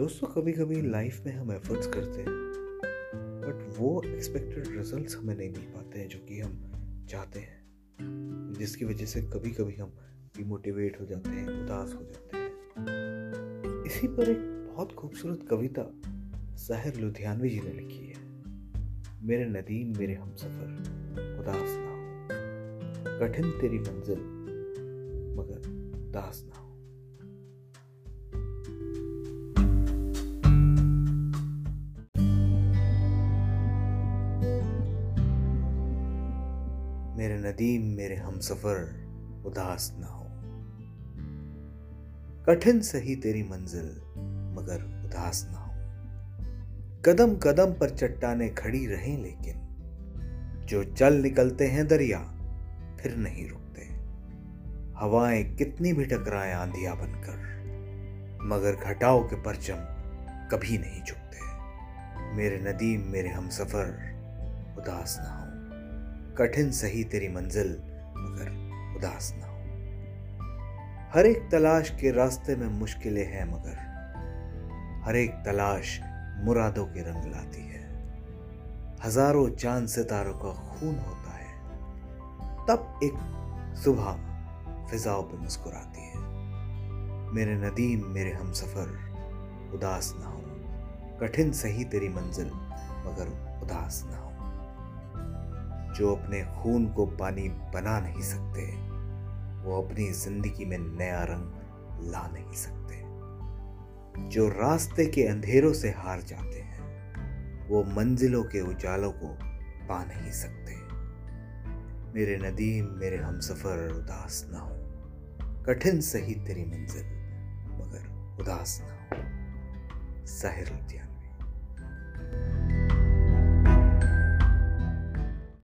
दोस्तों कभी कभी लाइफ में हम एफर्ट्स करते हैं बट वो एक्सपेक्टेड रिजल्ट्स हमें नहीं मिल पाते हैं जो कि हम चाहते हैं। जिसकी वजह से कभी कभी हम डिमोटिवेट हो जाते हैं, उदास हो जाते हैं। इसी पर एक बहुत खूबसूरत कविता साहिर लुधियानवी जी ने लिखी है। मेरे नदीम, मेरे हम सफ़र, उदास ना हो। कठिन तेरी मंजिल, मगर उदास ना मेरे नदीम, मेरे हम सफ़र उदास न हो। कठिन सही तेरी मंजिल, मगर उदास न हो। कदम कदम पर चट्टाने खड़ी रहें, लेकिन जो चल निकलते हैं दरिया, फिर नहीं रुकते। हवाएँ कितनी भी टकराएँ आंधिया बनकर, मगर घटाओ के परचम कभी नहीं झुकते। मेरे नदीम, मेरे हम सफ़र उदास ना हो। कठिन सही तेरी मंजिल, मगर उदास ना हो। हर एक तलाश के रास्ते में मुश्किलें हैं, मगर हर एक तलाश मुरादों के रंग लाती है। हज़ारों चाँद सितारों का खून होता है। तब एक सुबह फिजाओं पे मुस्कुराती है। मेरे नदीम, मेरे हम सफ़र उदास ना हो। कठिन सही तेरी मंजिल, मगर उदास ना हो। जो अपने खून को पानी बना नहीं सकते, वो अपनी ज़िंदगी में नया रंग ला नहीं सकते। जो रास्ते के अंधेरों से हार जाते हैं, वो मंजिलों के उजालों को पा नहीं सकते। मेरे नदीम, मेरे हम सफ़र उदास ना हो। कठिन सही तेरी मंजिल, मगर उदास ना हो। साहिर उद्यान।